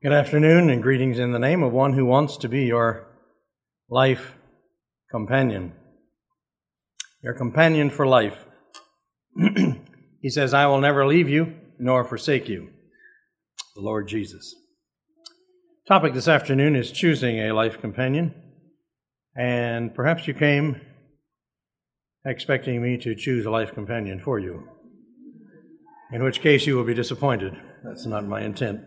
Good afternoon and greetings in the name of one who wants to be your life companion. Your companion for life. he says, I will never leave you nor forsake you. The Lord Jesus. Topic this afternoon is choosing a life companion. And perhaps you came expecting me to choose a life companion for you. In which case you will be disappointed. That's not my intent.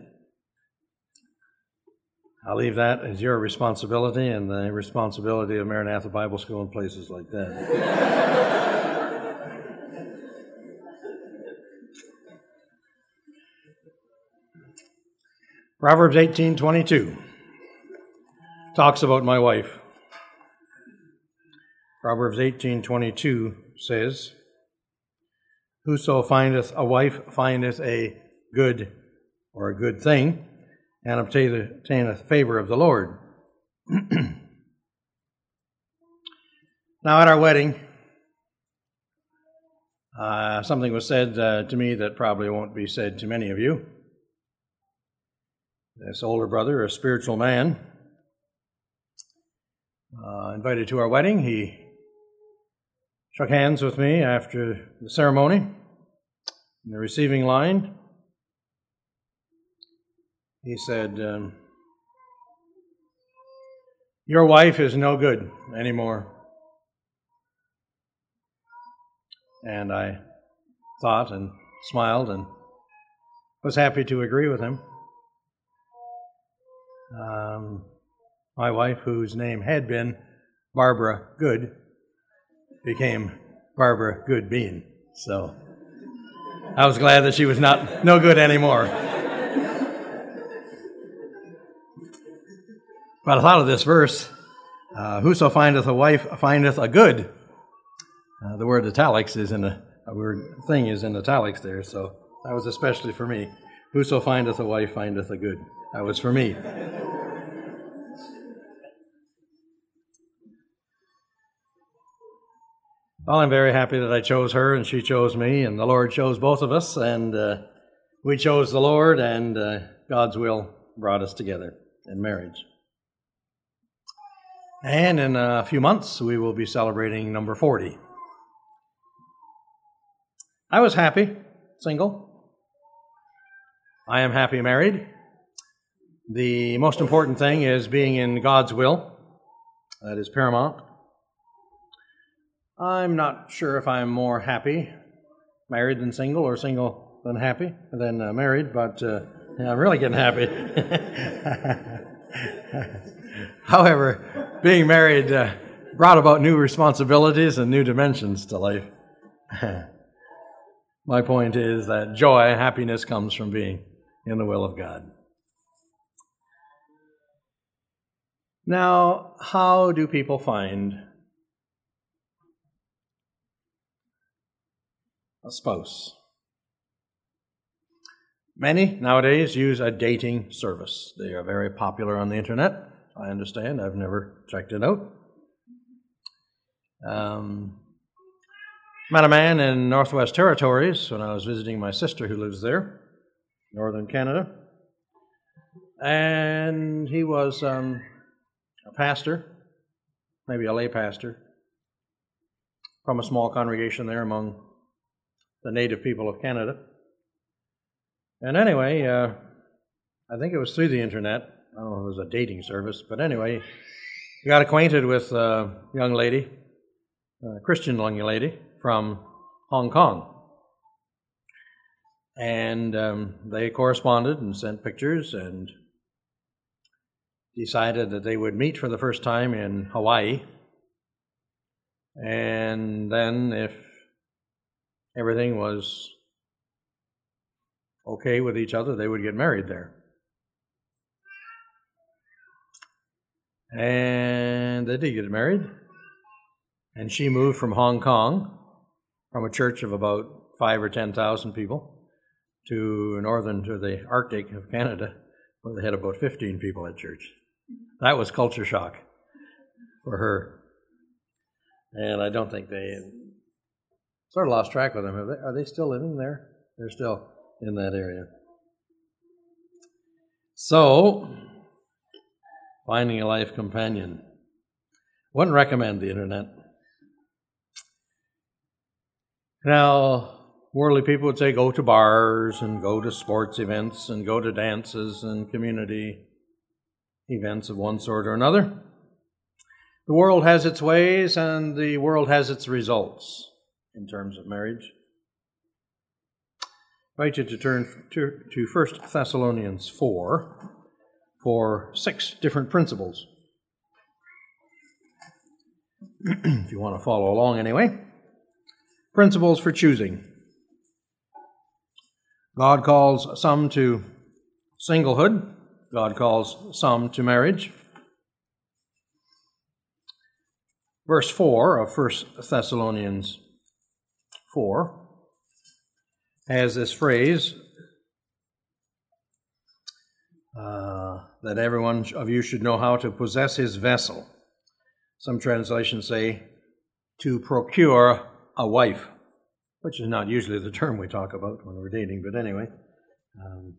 I'll leave that as your responsibility and the responsibility of Maranatha Bible School and places like that. Proverbs 18:22 talks about my wife. Proverbs 18:22 says, "Whoso findeth a wife findeth a good or a good thing, and obtaineth favor of the Lord. now, at our wedding, uh, something was said uh, to me that probably won't be said to many of you. This older brother, a spiritual man, uh, invited to our wedding. He shook hands with me after the ceremony in the receiving line. He said, um, Your wife is no good anymore. And I thought and smiled and was happy to agree with him. Um, my wife, whose name had been Barbara Good, became Barbara Goodbean. So I was glad that she was not no good anymore. But I thought of this verse uh, Whoso findeth a wife findeth a good. Uh, the word italics is in a, a word thing is in italics there, so that was especially for me. Whoso findeth a wife findeth a good. That was for me. Well, I'm very happy that I chose her and she chose me, and the Lord chose both of us, and uh, we chose the Lord, and uh, God's will brought us together in marriage. And in a few months, we will be celebrating number 40. I was happy, single. I am happy married. The most important thing is being in God's will. That is paramount. I'm not sure if I'm more happy married than single or single than happy than uh, married, but uh, I'm really getting happy. However, being married uh, brought about new responsibilities and new dimensions to life. My point is that joy, happiness comes from being in the will of God. Now, how do people find a spouse? Many nowadays use a dating service. They are very popular on the internet. I understand. I've never checked it out. Um, met a man in Northwest Territories when I was visiting my sister who lives there, northern Canada. And he was um, a pastor, maybe a lay pastor, from a small congregation there among the native people of Canada. And anyway, uh, I think it was through the internet. I don't know if it was a dating service, but anyway, he got acquainted with a young lady, a Christian young lady from Hong Kong. And um, they corresponded and sent pictures and decided that they would meet for the first time in Hawaii. And then, if everything was okay with each other, they would get married there. And they did get married. And she moved from Hong Kong, from a church of about five or ten thousand people, to northern to the Arctic of Canada, where they had about fifteen people at church. That was culture shock for her. And I don't think they sort of lost track with them. Are they, are they still living there? They're still in that area. So, finding a life companion. Wouldn't recommend the internet. Now, worldly people would say go to bars and go to sports events and go to dances and community events of one sort or another. The world has its ways and the world has its results in terms of marriage. I invite you to turn to, to 1 Thessalonians 4 for six different principles. if you want to follow along anyway. Principles for choosing. God calls some to singlehood, God calls some to marriage. Verse 4 of 1 Thessalonians 4 has this phrase uh, that everyone of you should know how to possess his vessel. Some translations say to procure a wife, which is not usually the term we talk about when we're dating, but anyway. Um,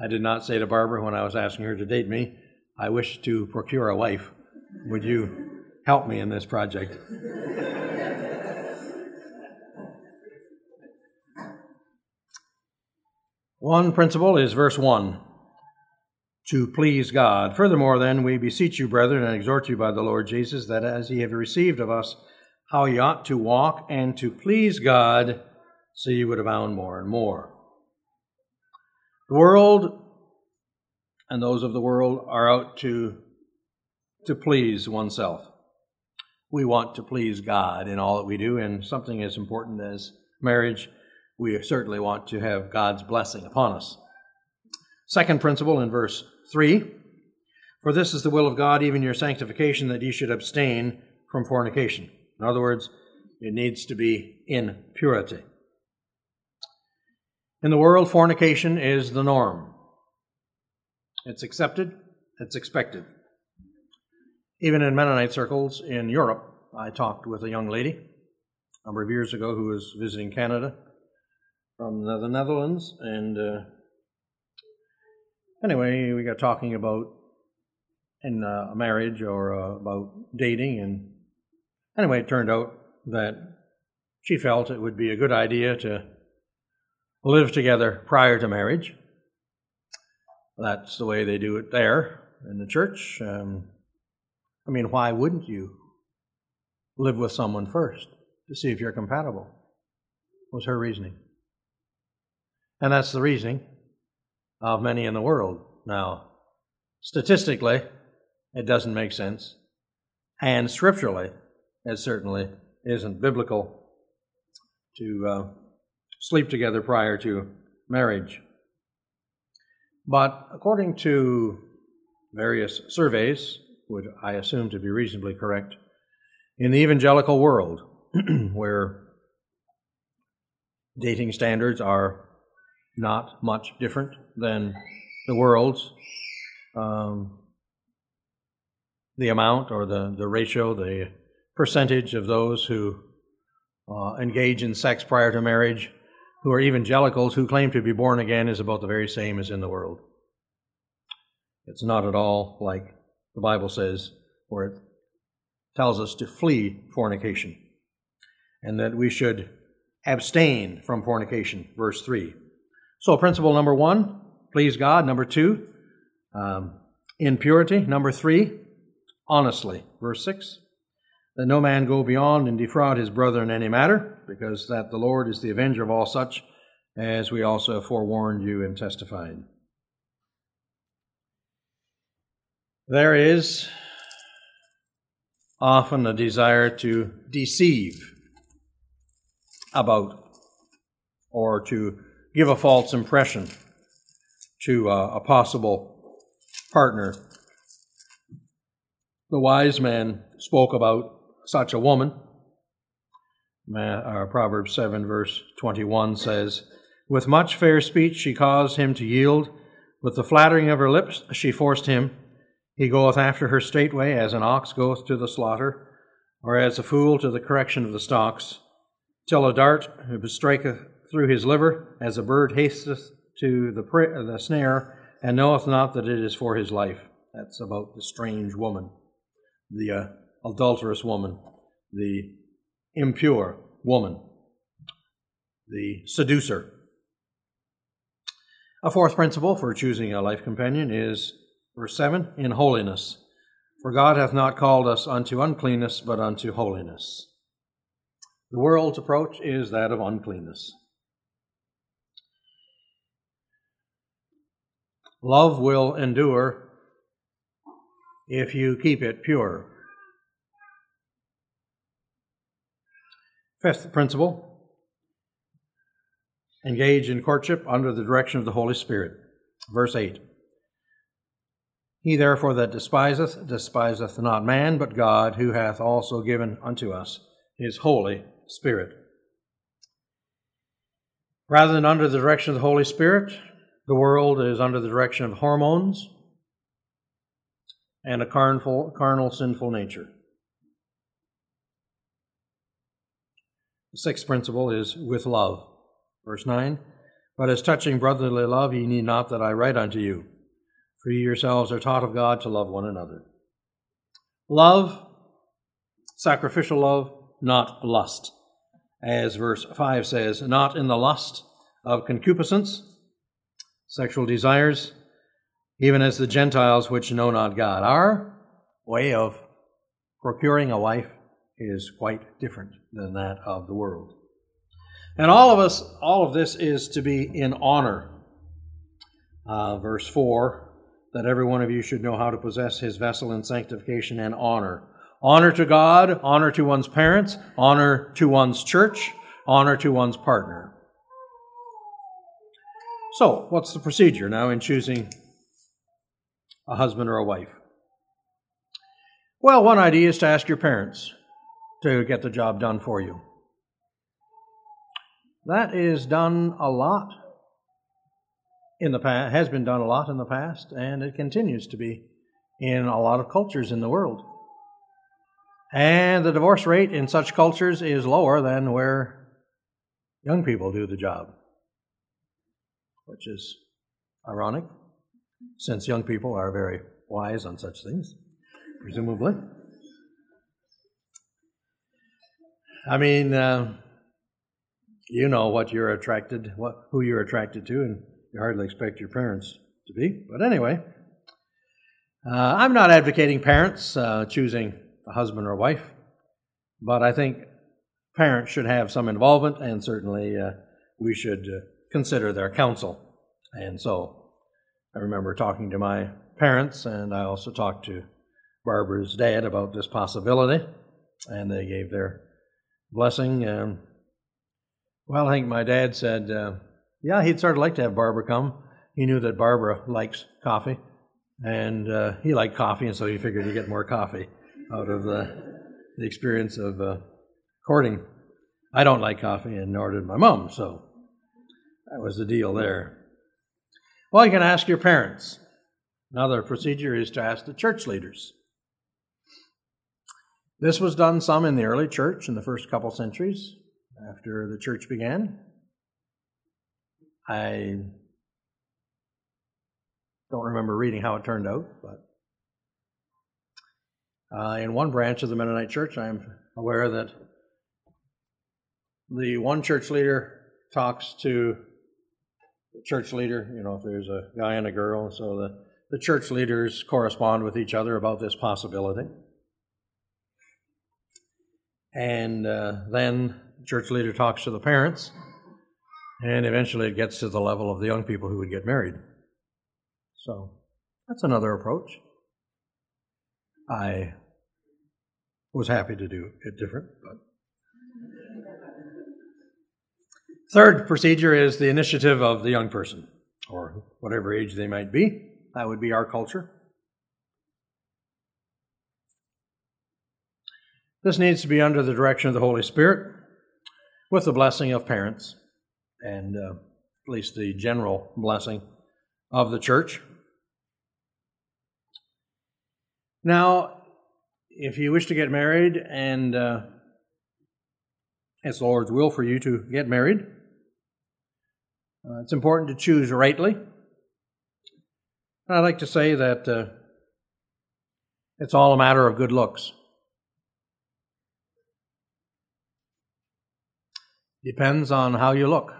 I did not say to Barbara when I was asking her to date me, I wish to procure a wife. Would you help me in this project? One principle is verse 1 to please God. Furthermore, then, we beseech you, brethren, and exhort you by the Lord Jesus, that as ye have received of us how ye ought to walk and to please God, so ye would abound more and more. The world and those of the world are out to, to please oneself. We want to please God in all that we do, and something as important as marriage we certainly want to have God's blessing upon us. Second principle in verse 3 For this is the will of God, even your sanctification, that ye should abstain from fornication. In other words, it needs to be in purity. In the world, fornication is the norm. It's accepted, it's expected. Even in Mennonite circles in Europe, I talked with a young lady a number of years ago who was visiting Canada from the Netherlands. And uh, anyway, we got talking about in a marriage or uh, about dating. And anyway, it turned out that she felt it would be a good idea to live together prior to marriage. That's the way they do it there in the church. Um, I mean, why wouldn't you live with someone first to see if you're compatible? Was her reasoning. And that's the reasoning of many in the world. Now, statistically, it doesn't make sense. And scripturally, it certainly isn't biblical to uh, sleep together prior to marriage. But according to various surveys, which I assume to be reasonably correct, in the evangelical world, where dating standards are not much different than the world's. Um, the amount or the, the ratio, the percentage of those who uh, engage in sex prior to marriage, who are evangelicals who claim to be born again, is about the very same as in the world. It's not at all like the Bible says, where it tells us to flee fornication and that we should abstain from fornication, verse 3. So, principle number one, please God. Number two, um, in purity. Number three, honestly. Verse 6 that no man go beyond and defraud his brother in any matter, because that the Lord is the avenger of all such, as we also have forewarned you and testified. There is often a desire to deceive about or to give a false impression to uh, a possible partner. The wise man spoke about such a woman. Uh, Proverbs 7, verse 21 says, With much fair speech she caused him to yield. With the flattering of her lips she forced him. He goeth after her straightway, as an ox goeth to the slaughter, or as a fool to the correction of the stocks, till a dart striketh through his liver, as a bird hasteth to the, the snare, and knoweth not that it is for his life. That's about the strange woman, the uh, adulterous woman, the impure woman, the seducer. A fourth principle for choosing a life companion is verse 7 in holiness. For God hath not called us unto uncleanness, but unto holiness. The world's approach is that of uncleanness. Love will endure if you keep it pure. Fifth principle engage in courtship under the direction of the Holy Spirit. Verse 8 He therefore that despiseth, despiseth not man, but God, who hath also given unto us his Holy Spirit. Rather than under the direction of the Holy Spirit, the world is under the direction of hormones and a carnal, carnal sinful nature. The sixth principle is with love. Verse 9 But as touching brotherly love, ye need not that I write unto you, for ye yourselves are taught of God to love one another. Love, sacrificial love, not lust. As verse 5 says, not in the lust of concupiscence, sexual desires, even as the Gentiles which know not God. Our way of procuring a wife is quite different than that of the world. And all of us, all of this is to be in honor. Uh, verse 4 that every one of you should know how to possess his vessel in sanctification and honor. Honor to God, honor to one's parents, honor to one's church, honor to one's partner. So, what's the procedure now in choosing a husband or a wife? Well, one idea is to ask your parents to get the job done for you. That is done a lot in the past, has been done a lot in the past, and it continues to be in a lot of cultures in the world. And the divorce rate in such cultures is lower than where young people do the job, which is ironic, since young people are very wise on such things, presumably. I mean, uh, you know what you're attracted, what who you're attracted to, and you hardly expect your parents to be. But anyway, uh, I'm not advocating parents uh, choosing a husband or wife, but I think parents should have some involvement, and certainly uh, we should uh, consider their counsel. And so, I remember talking to my parents, and I also talked to Barbara's dad about this possibility, and they gave their blessing. And well, I think my dad said, uh, yeah, he'd sort of like to have Barbara come. He knew that Barbara likes coffee, and uh, he liked coffee, and so he figured he'd get more coffee out of the, the experience of uh, courting. I don't like coffee, and nor did my mom, so that was the deal there. Well, you can ask your parents. Another procedure is to ask the church leaders. This was done some in the early church in the first couple centuries after the church began. I don't remember reading how it turned out, but uh, in one branch of the Mennonite church, I'm aware that the one church leader talks to the church leader, you know, if there's a guy and a girl, so the, the church leaders correspond with each other about this possibility. And uh, then church leader talks to the parents, and eventually it gets to the level of the young people who would get married. So that's another approach. I was happy to do it different, but. Third procedure is the initiative of the young person, or whatever age they might be. That would be our culture. This needs to be under the direction of the Holy Spirit with the blessing of parents and uh, at least the general blessing of the church. Now, if you wish to get married and uh, it's the Lord's will for you to get married, uh, it's important to choose rightly. I like to say that uh, it's all a matter of good looks. Depends on how you look.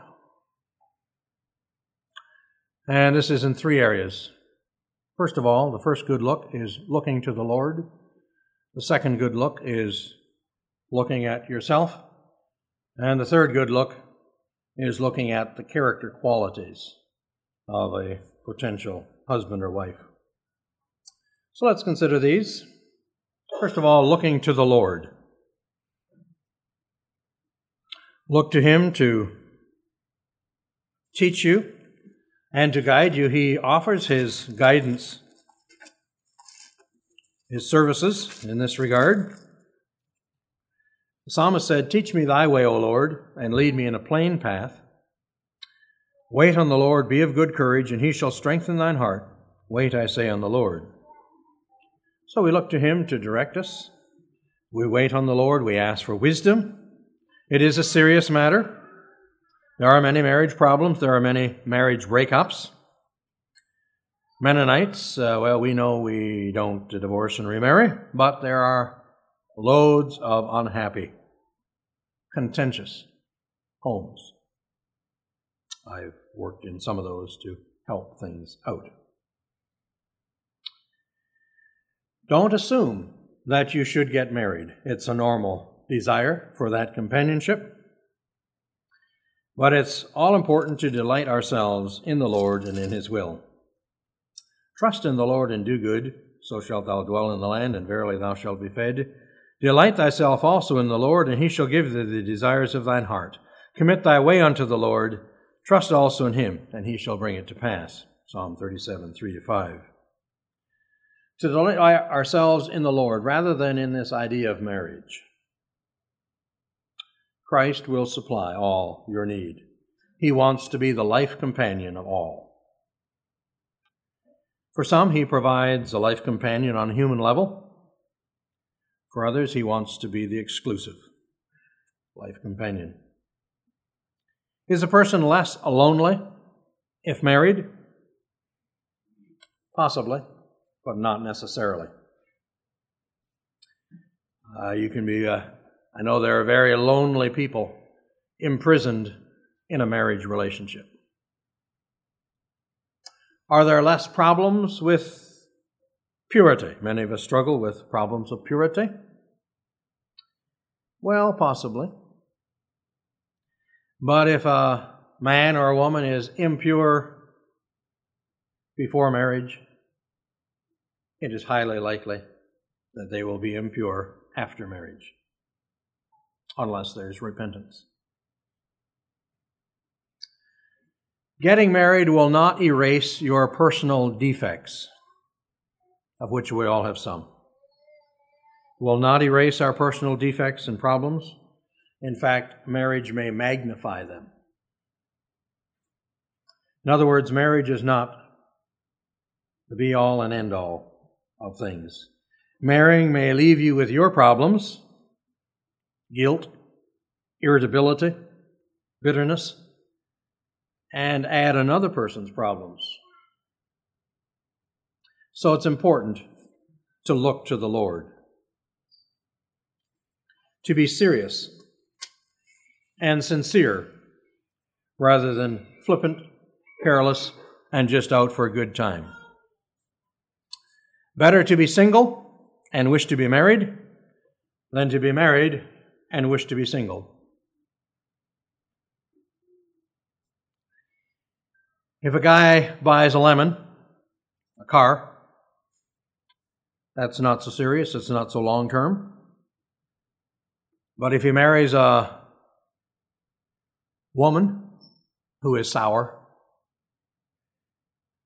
And this is in three areas. First of all, the first good look is looking to the Lord. The second good look is looking at yourself. And the third good look is looking at the character qualities of a potential husband or wife. So let's consider these. First of all, looking to the Lord. Look to Him to teach you and to guide you. He offers His guidance, His services in this regard. The psalmist said, Teach me thy way, O Lord, and lead me in a plain path. Wait on the Lord, be of good courage, and he shall strengthen thine heart. Wait, I say, on the Lord. So we look to him to direct us. We wait on the Lord, we ask for wisdom. It is a serious matter. There are many marriage problems, there are many marriage breakups. Mennonites, uh, well, we know we don't divorce and remarry, but there are loads of unhappy, contentious homes. I've worked in some of those to help things out. Don't assume that you should get married. It's a normal desire for that companionship. But it's all important to delight ourselves in the Lord and in His will. Trust in the Lord and do good, so shalt thou dwell in the land, and verily thou shalt be fed. Delight thyself also in the Lord, and he shall give thee the desires of thine heart. Commit thy way unto the Lord, trust also in him, and he shall bring it to pass. Psalm 37, 3 to 5. To delight ourselves in the Lord rather than in this idea of marriage. Christ will supply all your need. He wants to be the life companion of all. For some, he provides a life companion on a human level. For others, he wants to be the exclusive life companion. Is a person less lonely if married? Possibly, but not necessarily. Uh, you can be, uh, I know there are very lonely people imprisoned in a marriage relationship. Are there less problems with Purity. Many of us struggle with problems of purity. Well, possibly. But if a man or a woman is impure before marriage, it is highly likely that they will be impure after marriage, unless there's repentance. Getting married will not erase your personal defects of which we all have some. Will not erase our personal defects and problems. In fact, marriage may magnify them. In other words, marriage is not the be all and end all of things. Marrying may leave you with your problems guilt, irritability, bitterness, and add another person's problems so it's important to look to the Lord, to be serious and sincere rather than flippant, careless, and just out for a good time. Better to be single and wish to be married than to be married and wish to be single. If a guy buys a lemon, a car, that's not so serious, it's not so long term. But if he marries a woman who is sour,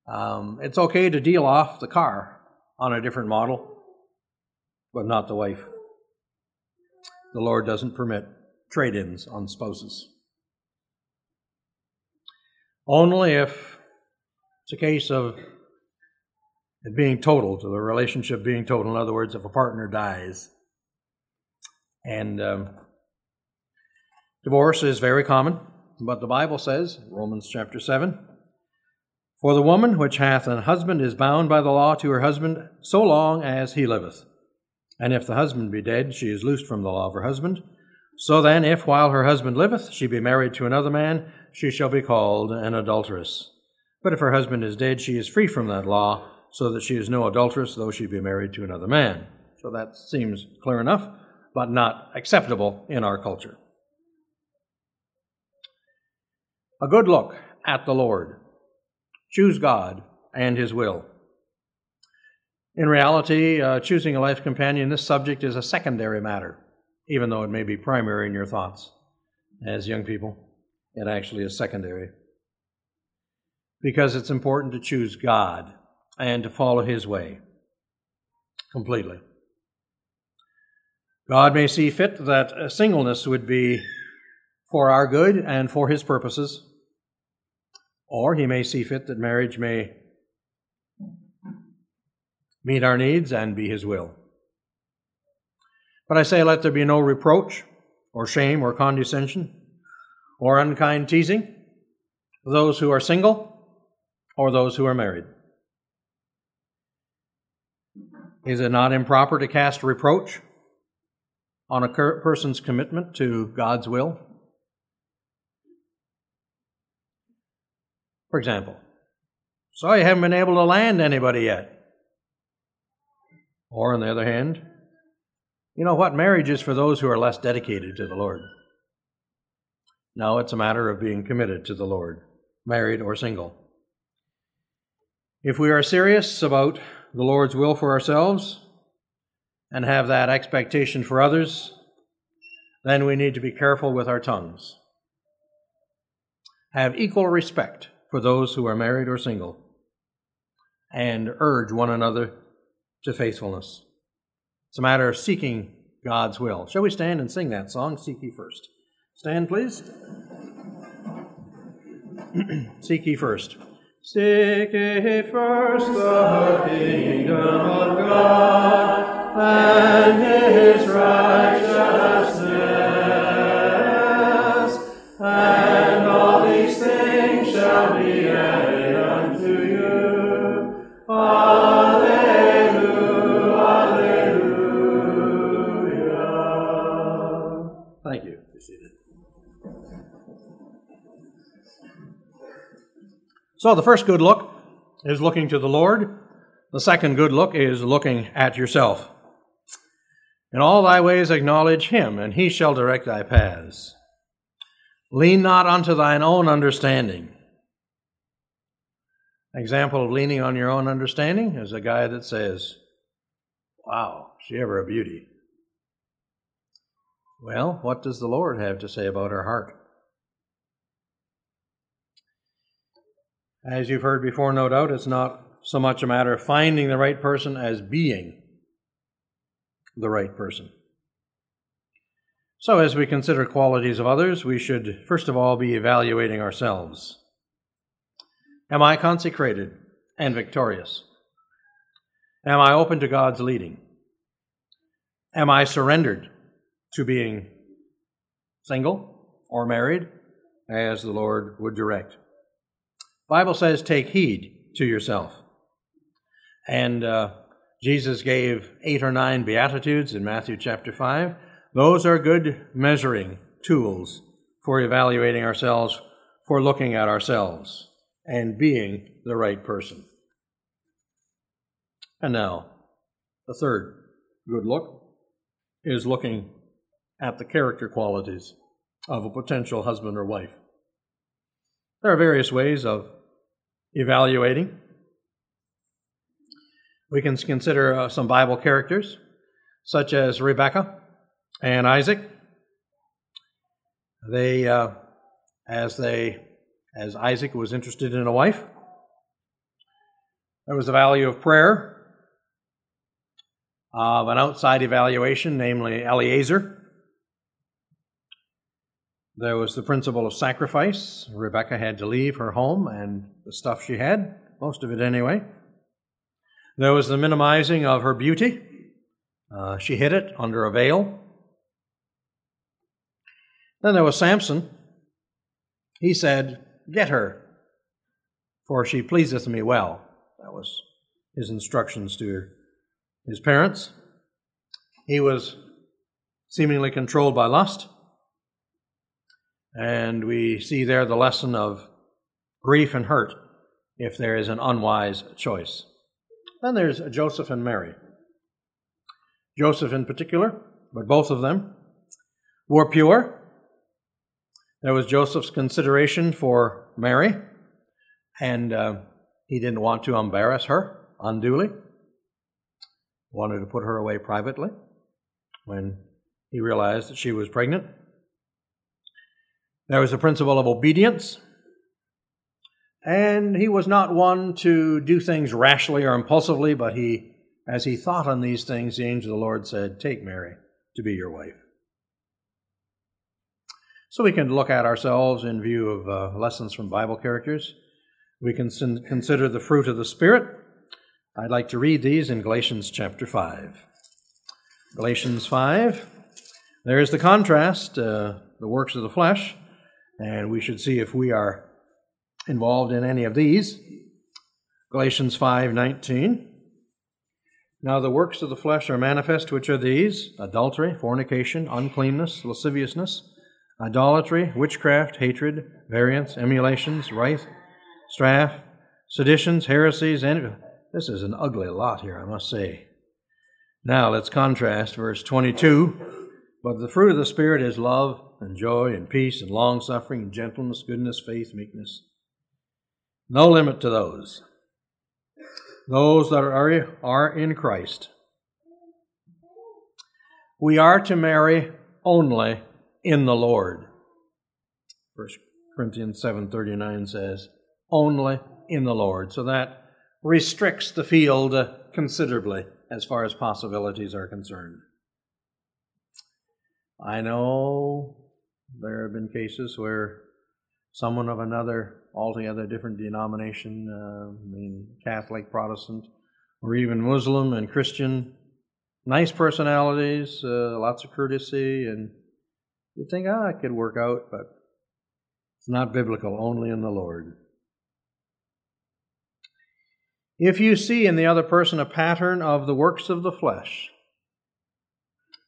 um, it's okay to deal off the car on a different model, but not the wife. The Lord doesn't permit trade ins on spouses. Only if it's a case of it being total, to the relationship being total. In other words, if a partner dies. And um, divorce is very common, but the Bible says, Romans chapter 7, For the woman which hath an husband is bound by the law to her husband so long as he liveth. And if the husband be dead, she is loosed from the law of her husband. So then, if while her husband liveth she be married to another man, she shall be called an adulteress. But if her husband is dead, she is free from that law, so that she is no adulteress, though she be married to another man. So that seems clear enough, but not acceptable in our culture. A good look at the Lord. Choose God and His will. In reality, uh, choosing a life companion, this subject is a secondary matter, even though it may be primary in your thoughts. As young people, it actually is secondary. Because it's important to choose God and to follow His way completely. God may see fit that uh, singleness would be for our good and for His purposes. Or he may see fit that marriage may meet our needs and be his will. But I say, let there be no reproach, or shame, or condescension, or unkind teasing, those who are single, or those who are married. Is it not improper to cast reproach on a person's commitment to God's will? for example. So you haven't been able to land anybody yet. Or, on the other hand, you know what? Marriage is for those who are less dedicated to the Lord. No, it's a matter of being committed to the Lord, married or single. If we are serious about the Lord's will for ourselves and have that expectation for others, then we need to be careful with our tongues. Have equal respect for those who are married or single, and urge one another to faithfulness. It's a matter of seeking God's will. Shall we stand and sing that song, Seek Ye First? Stand, please. Seek ye first. Seek ye first the kingdom of God So the first good look is looking to the Lord. The second good look is looking at yourself. In all thy ways acknowledge him, and he shall direct thy paths. Lean not unto thine own understanding. example of leaning on your own understanding is a guy that says, Wow, she ever a beauty. Well, what does the Lord have to say about her heart? As you've heard before, no doubt, it's not so much a matter of finding the right person as being the right person. So, as we consider qualities of others, we should first of all be evaluating ourselves. Am I consecrated and victorious? Am I open to God's leading? Am I surrendered to being single or married as the Lord would direct? Bible says, take heed to yourself. And uh, Jesus gave eight or nine Beatitudes in Matthew chapter 5. Those are good measuring tools for evaluating ourselves, for looking at ourselves, and being the right person. And now, the third good look is looking at the character qualities of a potential husband or wife. There are various ways of evaluating. We can consider uh, some Bible characters, such as Rebecca and Isaac. They, uh, as they, as Isaac was interested in a wife, there was the value of prayer, of an outside evaluation, namely Eliezer. There was the principle of sacrifice. Rebecca had to leave her home and the stuff she had, most of it anyway. There was the minimizing of her beauty. Uh, she hid it under a veil. Then there was Samson. He said, Get her. for she pleaseth me well. That was his instructions to his parents. He was seemingly controlled by lust. And we see there the lesson of grief and hurt if there is an unwise choice. Then there's Joseph and Mary. Joseph in particular, but both of them, were pure. There was Joseph's consideration for Mary, and uh, he didn't want to embarrass her unduly. Wanted to put her away privately when he realized that she was pregnant. There was a principle of obedience. And he was not one to do things rashly or impulsively, but he, as he thought on these things, the angel of the Lord said, Take Mary to be your wife. So we can look at ourselves in view of uh, lessons from Bible characters. We can consider the fruit of the Spirit. I'd like to read these in Galatians chapter 5. Galatians 5. There's the contrast, uh, the works of the flesh, and we should see if we are involved in any of these. Galatians 5:19 Now the works of the flesh are manifest which are these adultery fornication uncleanness lasciviousness idolatry witchcraft hatred variance emulations wrath strife seditions heresies and this is an ugly lot here I must say. Now let's contrast verse 22 but the fruit of the Spirit is love and joy and peace and long suffering and gentleness, goodness, faith, meekness. No limit to those. Those that are, are in Christ. We are to marry only in the Lord. 1 Corinthians 7:39 says, only in the Lord. So that restricts the field uh, considerably as far as possibilities are concerned. I know there have been cases where someone of another altogether different denomination, uh, I mean Catholic, Protestant, or even Muslim and Christian, nice personalities, uh, lots of courtesy, and you think, ah, it could work out, but it's not biblical, only in the Lord. If you see in the other person a pattern of the works of the flesh,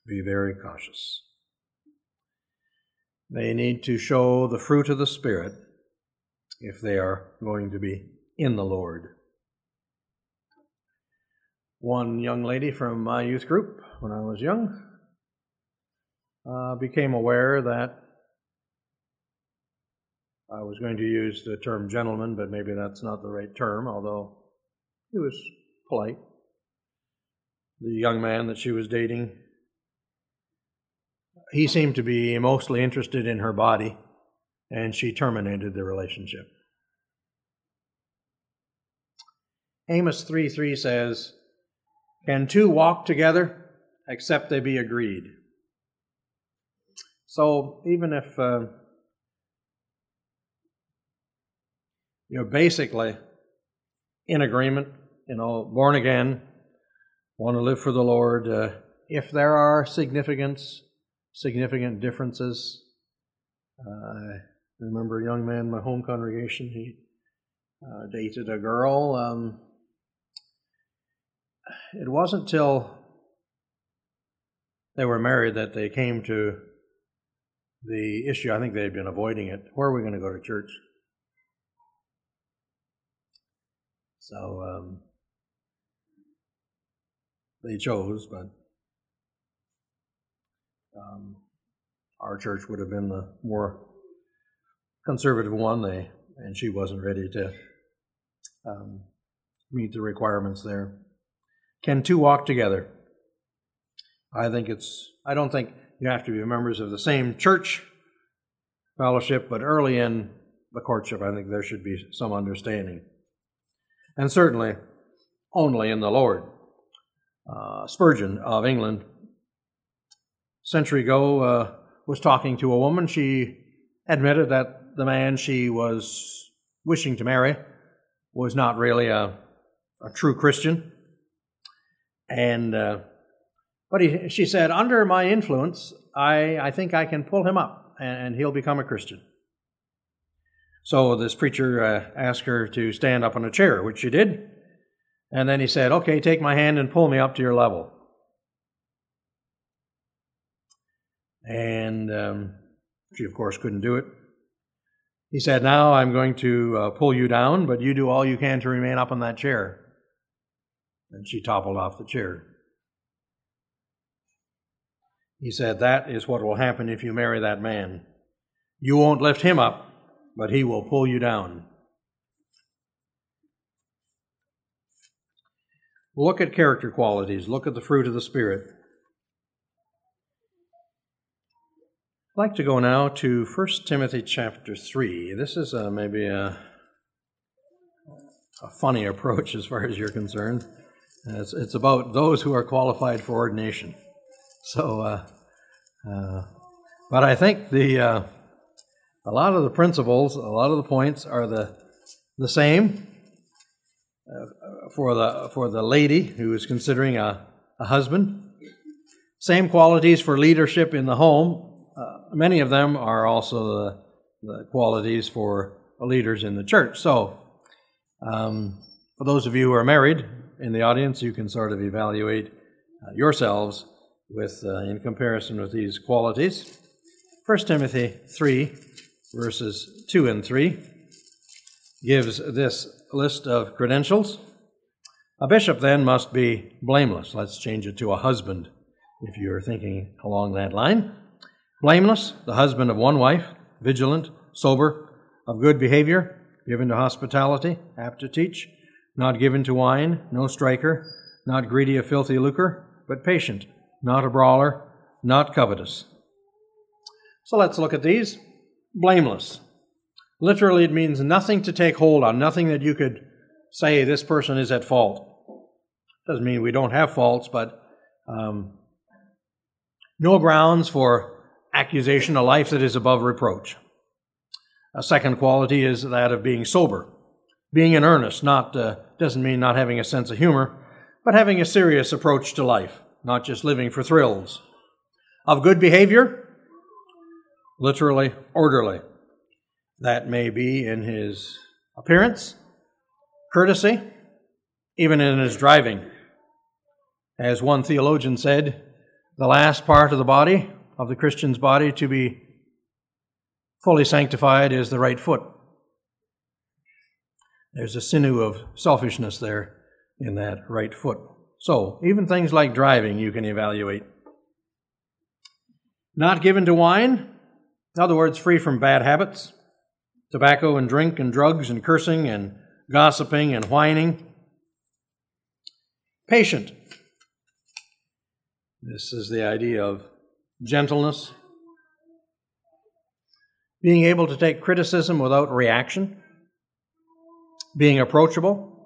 be very cautious. They need to show the fruit of the Spirit if they are going to be in the Lord. One young lady from my youth group, when I was young, uh, became aware that I was going to use the term gentleman, but maybe that's not the right term, although he was polite. The young man that she was dating he seemed to be mostly interested in her body, and she terminated the relationship. Amos 3 3 says, Can two walk together except they be agreed? So even if uh, you're basically in agreement, you know, born again, want to live for the Lord, uh, if there are significance significant differences. Uh, I remember a young man in my home congregation, he uh, dated a girl. Um, it wasn't till they were married that they came to the issue. I think they had been avoiding it. Where are we going to go to church? So um, they chose, but um, our church would have been the more conservative one, they, and she wasn't ready to um, meet the requirements there. Can two walk together? I think it's, I don't think you have to be members of the same church fellowship, but early in the courtship, I think there should be some understanding. And certainly only in the Lord. Uh, Spurgeon of England century ago uh, was talking to a woman. She admitted that the man she was wishing to marry was not really a, a true Christian. And, uh, but he, she said, under my influence, I, I think I can pull him up and, and he'll become a Christian. So this preacher uh, asked her to stand up on a chair, which she did. And then he said, Okay, take my hand and pull me up to your level. And um, she, of course, couldn't do it. He said, Now I'm going to uh, pull you down, but you do all you can to remain up on that chair. And she toppled off the chair. He said, That is what will happen if you marry that man. You won't lift him up, but he will pull you down. Look at character qualities, look at the fruit of the Spirit. I'd like to go now to 1 Timothy chapter 3. This is uh, maybe a, a funny approach as far as you're concerned. It's, it's about those who are qualified for ordination. So, uh, uh, but I think the uh, a lot of the principles, a lot of the points are the the same uh, for the for the lady who is considering a, a husband. Same qualities for leadership in the home. Many of them are also the, the qualities for leaders in the church. So, um, for those of you who are married in the audience, you can sort of evaluate uh, yourselves with uh, in comparison with these qualities. 1 Timothy 3, verses 2 and 3, gives this list of credentials. A bishop then must be blameless. Let's change it to a husband if you're thinking along that line. Blameless, the husband of one wife, vigilant, sober, of good behavior, given to hospitality, apt to teach, not given to wine, no striker, not greedy of filthy lucre, but patient not a brawler, not covetous. So let's look at these. Blameless. Literally, it means nothing to take hold on, nothing that you could say this person is at fault. Doesn't mean we don't have faults, but um, no grounds for accusation, a life that is above reproach. A second quality is that of being sober, being in earnest. Not uh, doesn't mean not having a sense of humor, but having a serious approach to life not just living for thrills. Of good behavior, literally orderly. That may be in his appearance, courtesy, even in his driving. As one theologian said, the last part of the body, of the Christian's body, to be fully sanctified is the right foot. There's a sinew of selfishness there in that right foot. So, even things like driving you can evaluate. Not given to wine, in other words, free from bad habits, tobacco and drink and drugs and cursing and gossiping and whining. Patient. This is the idea of gentleness. Being able to take criticism without reaction. Being approachable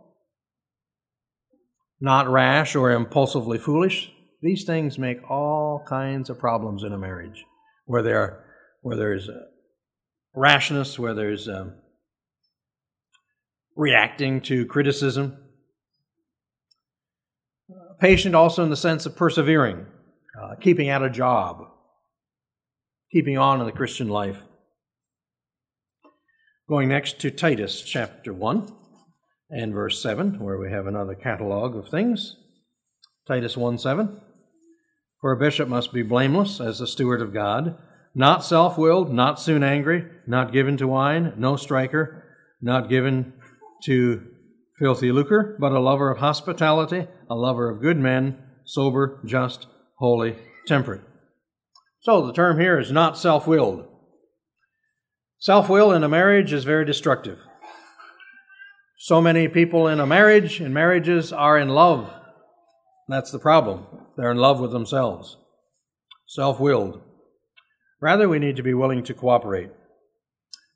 not rash or impulsively foolish. These things make all kinds of problems in a marriage where there, where there's uh, rashness, where there's um, reacting to criticism. Patient also in the sense of persevering, uh, keeping at a job, keeping on in the Christian life. Going next to Titus chapter 1 and verse 7, where we have another catalog of things. Titus 1 7. For a bishop must be blameless as a steward of God, not self willed, not soon angry, not given to wine, no striker, not given to filthy lucre, but a lover of hospitality, a lover of good men, sober, just, holy, temperate. So the term here is not self willed. Self will in a marriage is very destructive. So many people in a marriage, in marriages, are in love. That's the problem. They're in love with themselves, self willed. Rather, we need to be willing to cooperate.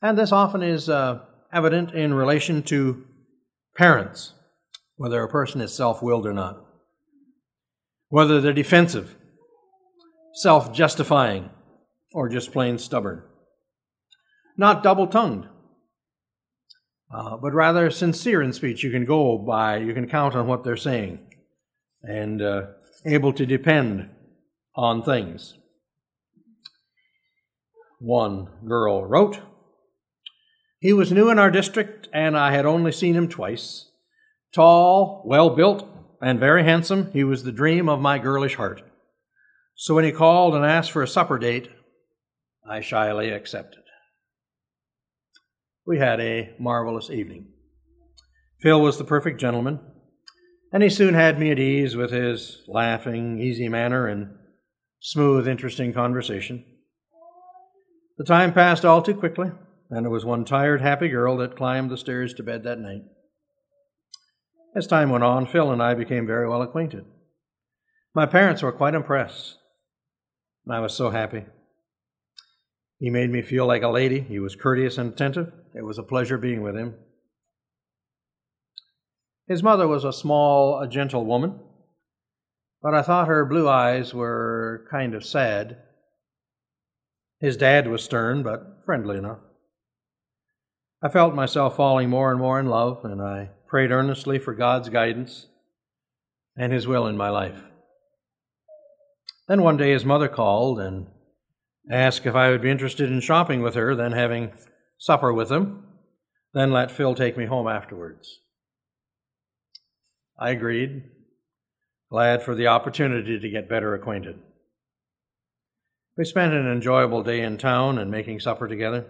And this often is uh, evident in relation to parents, whether a person is self willed or not, whether they're defensive, self justifying, or just plain stubborn. Not double tongued, uh, but rather sincere in speech. You can go by, you can count on what they're saying, and uh, able to depend on things. One girl wrote, He was new in our district, and I had only seen him twice. Tall, well built, and very handsome, he was the dream of my girlish heart. So when he called and asked for a supper date, I shyly accepted. We had a marvelous evening. Phil was the perfect gentleman, and he soon had me at ease with his laughing, easy manner and smooth, interesting conversation. The time passed all too quickly, and it was one tired, happy girl that climbed the stairs to bed that night. As time went on, Phil and I became very well acquainted. My parents were quite impressed, and I was so happy. He made me feel like a lady. He was courteous and attentive. It was a pleasure being with him. His mother was a small, a gentle woman, but I thought her blue eyes were kind of sad. His dad was stern, but friendly enough. I felt myself falling more and more in love, and I prayed earnestly for God's guidance and His will in my life. Then one day his mother called and asked if I would be interested in shopping with her, then having supper with them, then let Phil take me home afterwards. I agreed, glad for the opportunity to get better acquainted. We spent an enjoyable day in town and making supper together.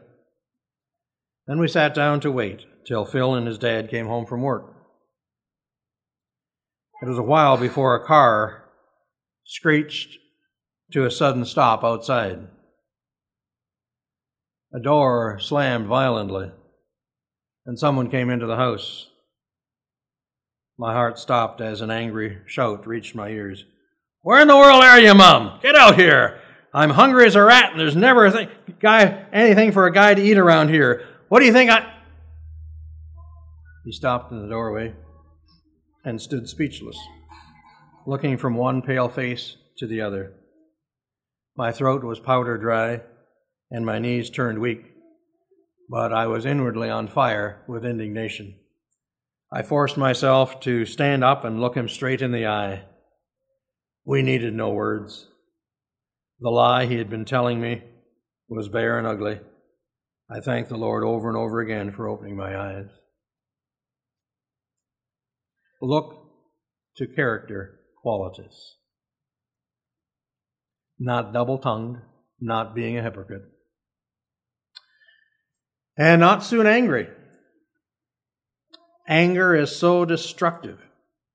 Then we sat down to wait till Phil and his dad came home from work. It was a while before a car screeched to a sudden stop outside. A door slammed violently, and someone came into the house. My heart stopped as an angry shout reached my ears. Where in the world are you, Mum? Get out here! I'm hungry as a rat, and there's never a thing, guy, anything for a guy to eat around here. What do you think I. He stopped in the doorway and stood speechless, looking from one pale face to the other. My throat was powder dry, and my knees turned weak, but I was inwardly on fire with indignation. I forced myself to stand up and look him straight in the eye. We needed no words. The lie he had been telling me was bare and ugly. I thanked the Lord over and over again for opening my eyes. Look to character qualities. Not double tongued, not being a hypocrite. And not soon angry. Anger is so destructive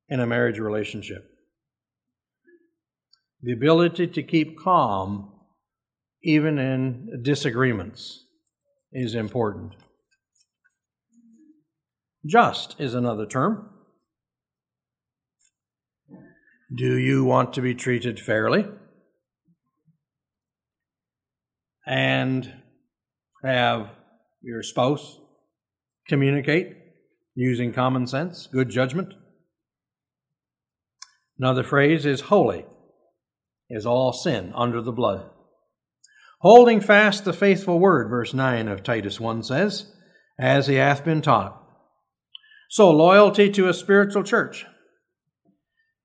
in a marriage relationship. The ability to keep calm, even in disagreements, is important. Just is another term. Do you want to be treated fairly? And have your spouse communicate using common sense, good judgment. Another phrase is holy, is all sin under the blood. Holding fast the faithful word, verse 9 of Titus 1 says, as he hath been taught. So, loyalty to a spiritual church.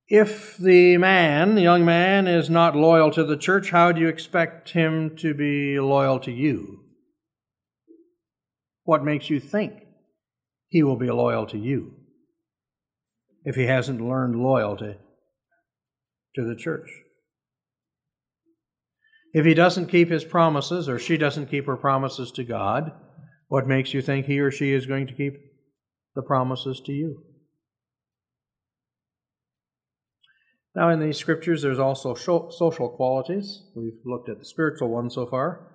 If the man, the young man, is not loyal to the church, how do you expect him to be loyal to you? What makes you think he will be loyal to you if he hasn't learned loyalty to the church. If he doesn't keep his promises or she doesn't keep her promises to God, what makes you think he or she is going to keep the promises to you? Now, in these scriptures, there's also social qualities. We've looked at the spiritual ones so far.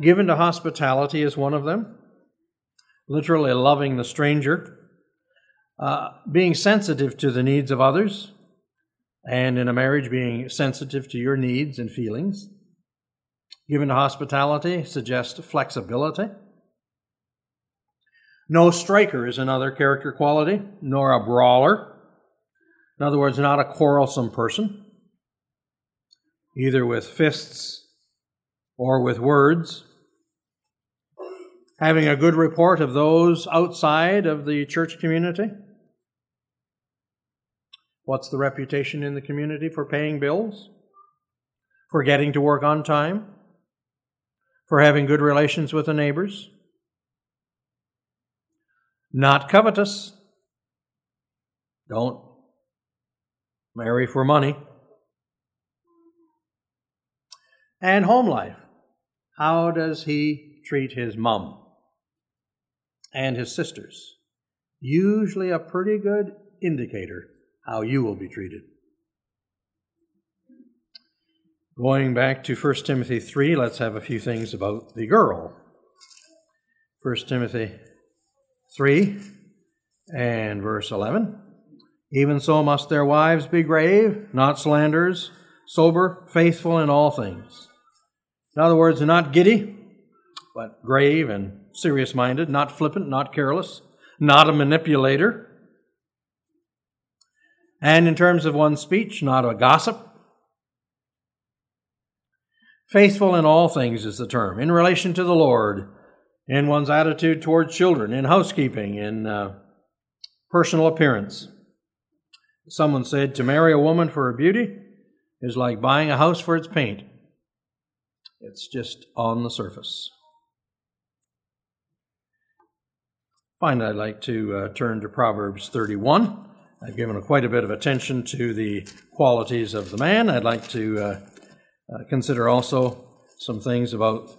Given to hospitality is one of them literally loving the stranger, uh, being sensitive to the needs of others, and in a marriage, being sensitive to your needs and feelings. Given to hospitality suggests flexibility. No striker is another character quality, nor a brawler. In other words, not a quarrelsome person, either with fists or with words having a good report of those outside of the church community? What's the reputation in the community for paying bills? For getting to work on time? For having good relations with the neighbors? not covetous. Don't marry for money. And home life. How does he treat his mom and his sisters? Usually a pretty good indicator how you will be treated. Going back to 1 Timothy 3, let's have a few things about the girl. 1 Timothy 3 and verse 11. Even so must their wives be grave, not slanderers, sober, faithful in all things. In other words, not giddy, but grave and serious minded, not flippant, not careless, not a manipulator. And in terms of one's speech, not a gossip, Faithful in all things is the term, in relation to the Lord, in one's attitude toward children, in housekeeping, in uh, personal appearance. Someone said, To marry a woman for her beauty is like buying a house for its paint, it's just on the surface. Finally, I'd like to uh, turn to Proverbs 31. I've given quite a bit of attention to the qualities of the man. I'd like to uh, uh, consider also some things about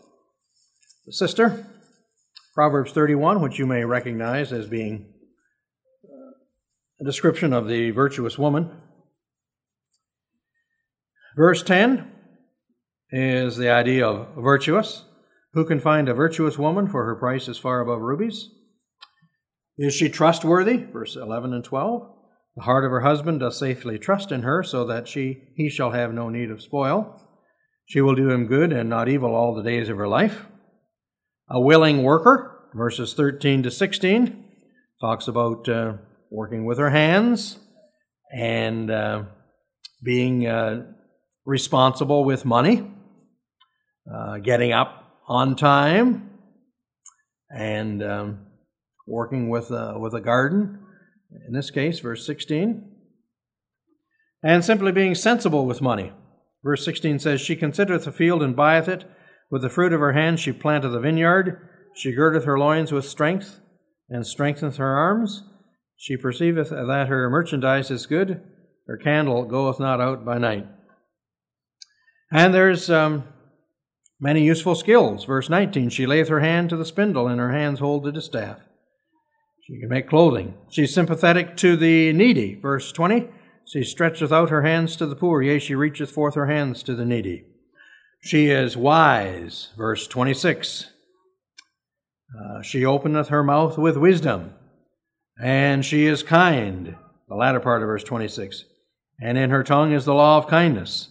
the sister. Proverbs 31, which you may recognize as being a description of the virtuous woman. Verse 10 is the idea of virtuous. Who can find a virtuous woman, for her price is far above rubies? Is she trustworthy? Verse 11 and 12. The heart of her husband does safely trust in her, so that she he shall have no need of spoil. She will do him good and not evil all the days of her life. A willing worker, verses 13 to 16, talks about uh, working with her hands and uh, being uh, responsible with money, uh, getting up on time, and um, working with, uh, with a garden. In this case, verse 16. And simply being sensible with money. Verse 16 says, She considereth the field and buyeth it. With the fruit of her hand she planteth a vineyard. She girdeth her loins with strength, and strengtheneth her arms. She perceiveth that her merchandise is good. Her candle goeth not out by night. And there's um, many useful skills. Verse 19 She layeth her hand to the spindle, and her hands hold the distaff. She can make clothing. She's sympathetic to the needy. Verse 20 she stretcheth out her hands to the poor, yea, she reacheth forth her hands to the needy. She is wise, verse 26. Uh, she openeth her mouth with wisdom, and she is kind, the latter part of verse 26. And in her tongue is the law of kindness.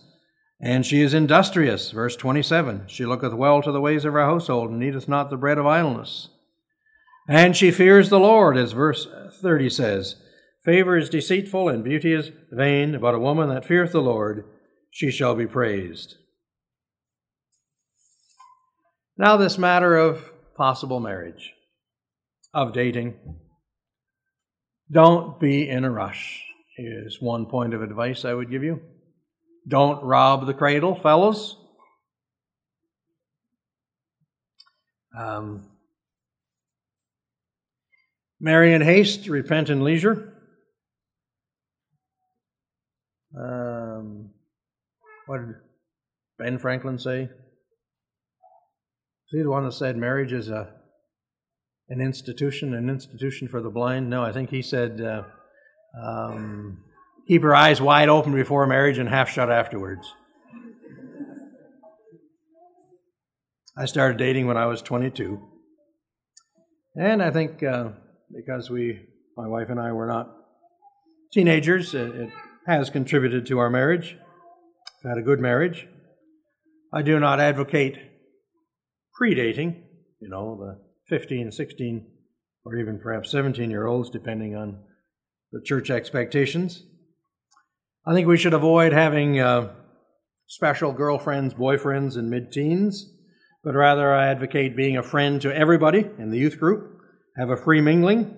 And she is industrious, verse 27. She looketh well to the ways of her household, and eateth not the bread of idleness. And she fears the Lord, as verse 30 says. Favor is deceitful and beauty is vain, but a woman that feareth the Lord, she shall be praised. Now, this matter of possible marriage, of dating. Don't be in a rush, is one point of advice I would give you. Don't rob the cradle, fellows. Um, marry in haste, repent in leisure. Um, what did Ben Franklin say? See the one that said marriage is a an institution, an institution for the blind? No, I think he said uh, um, keep your eyes wide open before marriage and half shut afterwards. I started dating when I was 22. And I think uh, because we, my wife and I, were not teenagers, it, it has contributed to our marriage. We've had a good marriage. I do not advocate predating, you know, the 15, 16, or even perhaps 17 year olds, depending on the church expectations. I think we should avoid having uh, special girlfriends, boyfriends in mid teens, but rather I advocate being a friend to everybody in the youth group, have a free mingling,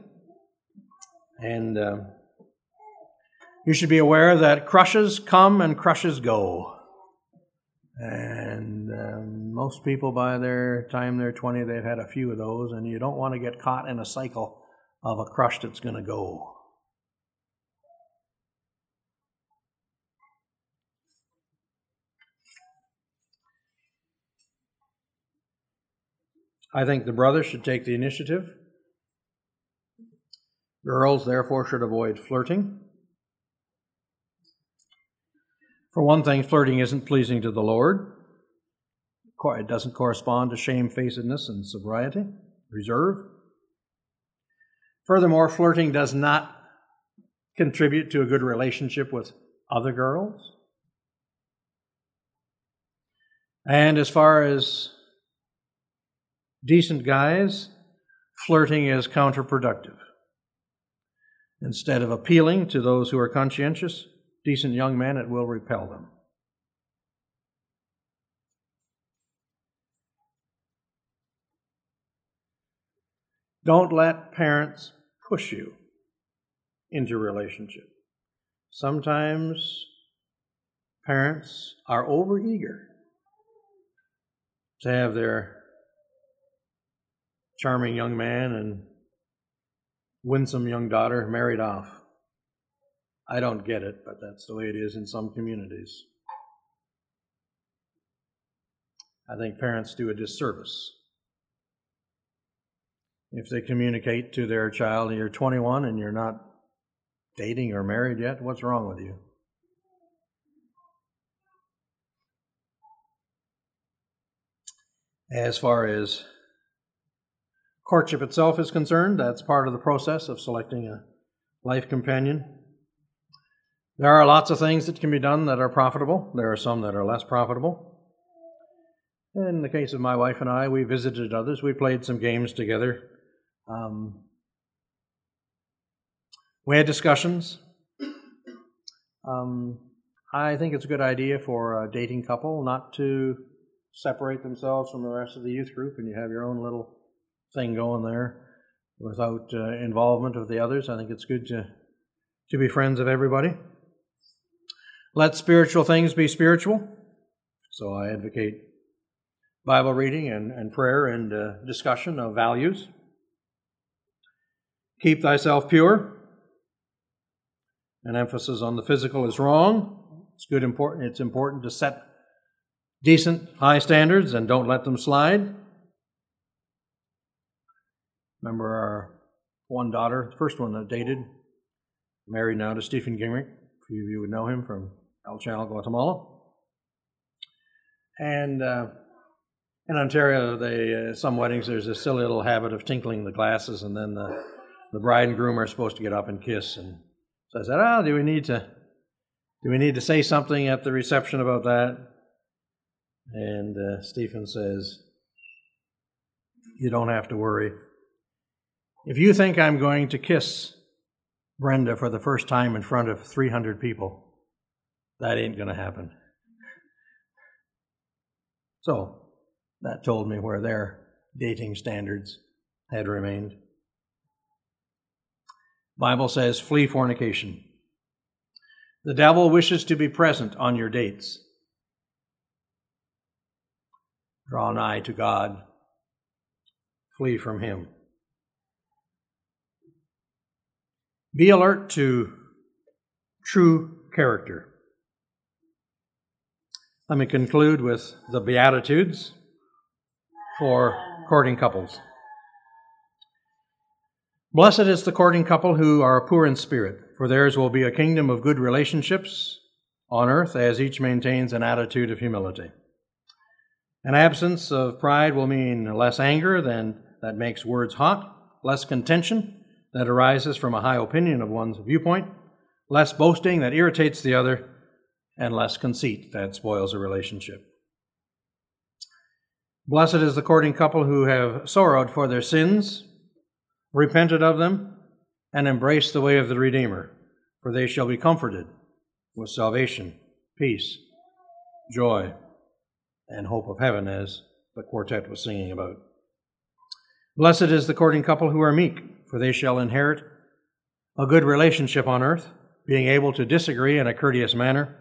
and uh, you should be aware that crushes come and crushes go. And um, most people, by their time they're 20, they've had a few of those, and you don't want to get caught in a cycle of a crush that's going to go. I think the brothers should take the initiative. Girls, therefore, should avoid flirting. For one thing, flirting isn't pleasing to the Lord. It doesn't correspond to shamefacedness and sobriety, reserve. Furthermore, flirting does not contribute to a good relationship with other girls. And as far as decent guys, flirting is counterproductive. Instead of appealing to those who are conscientious, decent young man, it will repel them. Don't let parents push you into a relationship. Sometimes parents are overeager to have their charming young man and winsome young daughter married off. I don't get it, but that's the way it is in some communities. I think parents do a disservice. If they communicate to their child, you're 21 and you're not dating or married yet, what's wrong with you? As far as courtship itself is concerned, that's part of the process of selecting a life companion. There are lots of things that can be done that are profitable, there are some that are less profitable. In the case of my wife and I, we visited others, we played some games together. Um, we had discussions. Um, I think it's a good idea for a dating couple not to separate themselves from the rest of the youth group and you have your own little thing going there without uh, involvement of the others. I think it's good to, to be friends of everybody. Let spiritual things be spiritual. So I advocate Bible reading and, and prayer and uh, discussion of values. Keep thyself pure. An emphasis on the physical is wrong. It's good important it's important to set decent high standards and don't let them slide. Remember our one daughter, the first one that dated, married now to Stephen Gingrich. A few of you would know him from El Chal, Guatemala. And uh, in Ontario, they uh, some weddings there's a silly little habit of tinkling the glasses, and then the, the bride and groom are supposed to get up and kiss. And so I said, "Ah, oh, do we need to do we need to say something at the reception about that?" And uh, Stephen says, "You don't have to worry. If you think I'm going to kiss Brenda for the first time in front of 300 people." That ain't going to happen. So that told me where their dating standards had remained. Bible says flee fornication. The devil wishes to be present on your dates. Draw nigh to God. Flee from him. Be alert to true character. Let me conclude with the Beatitudes for courting couples. Blessed is the courting couple who are poor in spirit, for theirs will be a kingdom of good relationships on earth as each maintains an attitude of humility. An absence of pride will mean less anger than that makes words hot, less contention that arises from a high opinion of one's viewpoint, less boasting that irritates the other, and less conceit that spoils a relationship. Blessed is the courting couple who have sorrowed for their sins, repented of them, and embraced the way of the Redeemer, for they shall be comforted with salvation, peace, joy, and hope of heaven, as the quartet was singing about. Blessed is the courting couple who are meek, for they shall inherit a good relationship on earth, being able to disagree in a courteous manner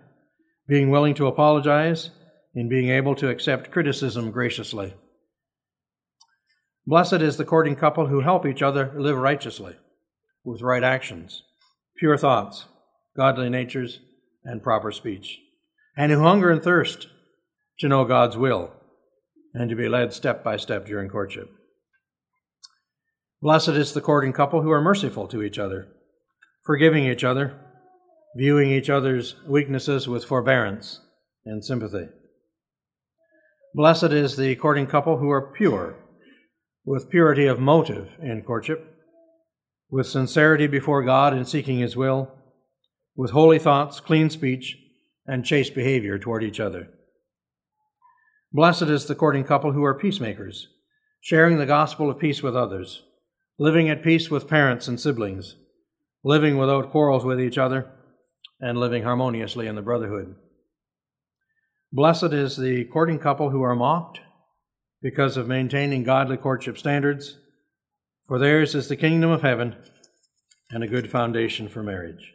being willing to apologize, and being able to accept criticism graciously. Blessed is the courting couple who help each other live righteously, with right actions, pure thoughts, godly natures, and proper speech, and who hunger and thirst to know God's will and to be led step by step during courtship. Blessed is the courting couple who are merciful to each other, forgiving each other, viewing each other's weaknesses with forbearance and sympathy. Blessed is the courting couple who are pure, with purity of motive in courtship, with sincerity before God in seeking His will, with holy thoughts, clean speech, and chaste behavior toward each other. Blessed is the courting couple who are peacemakers, sharing the gospel of peace with others, living at peace with parents and siblings, living without quarrels with each other, and living harmoniously in the brotherhood. Blessed is the courting couple who are mocked because of maintaining godly courtship standards, for theirs is the kingdom of heaven and a good foundation for marriage.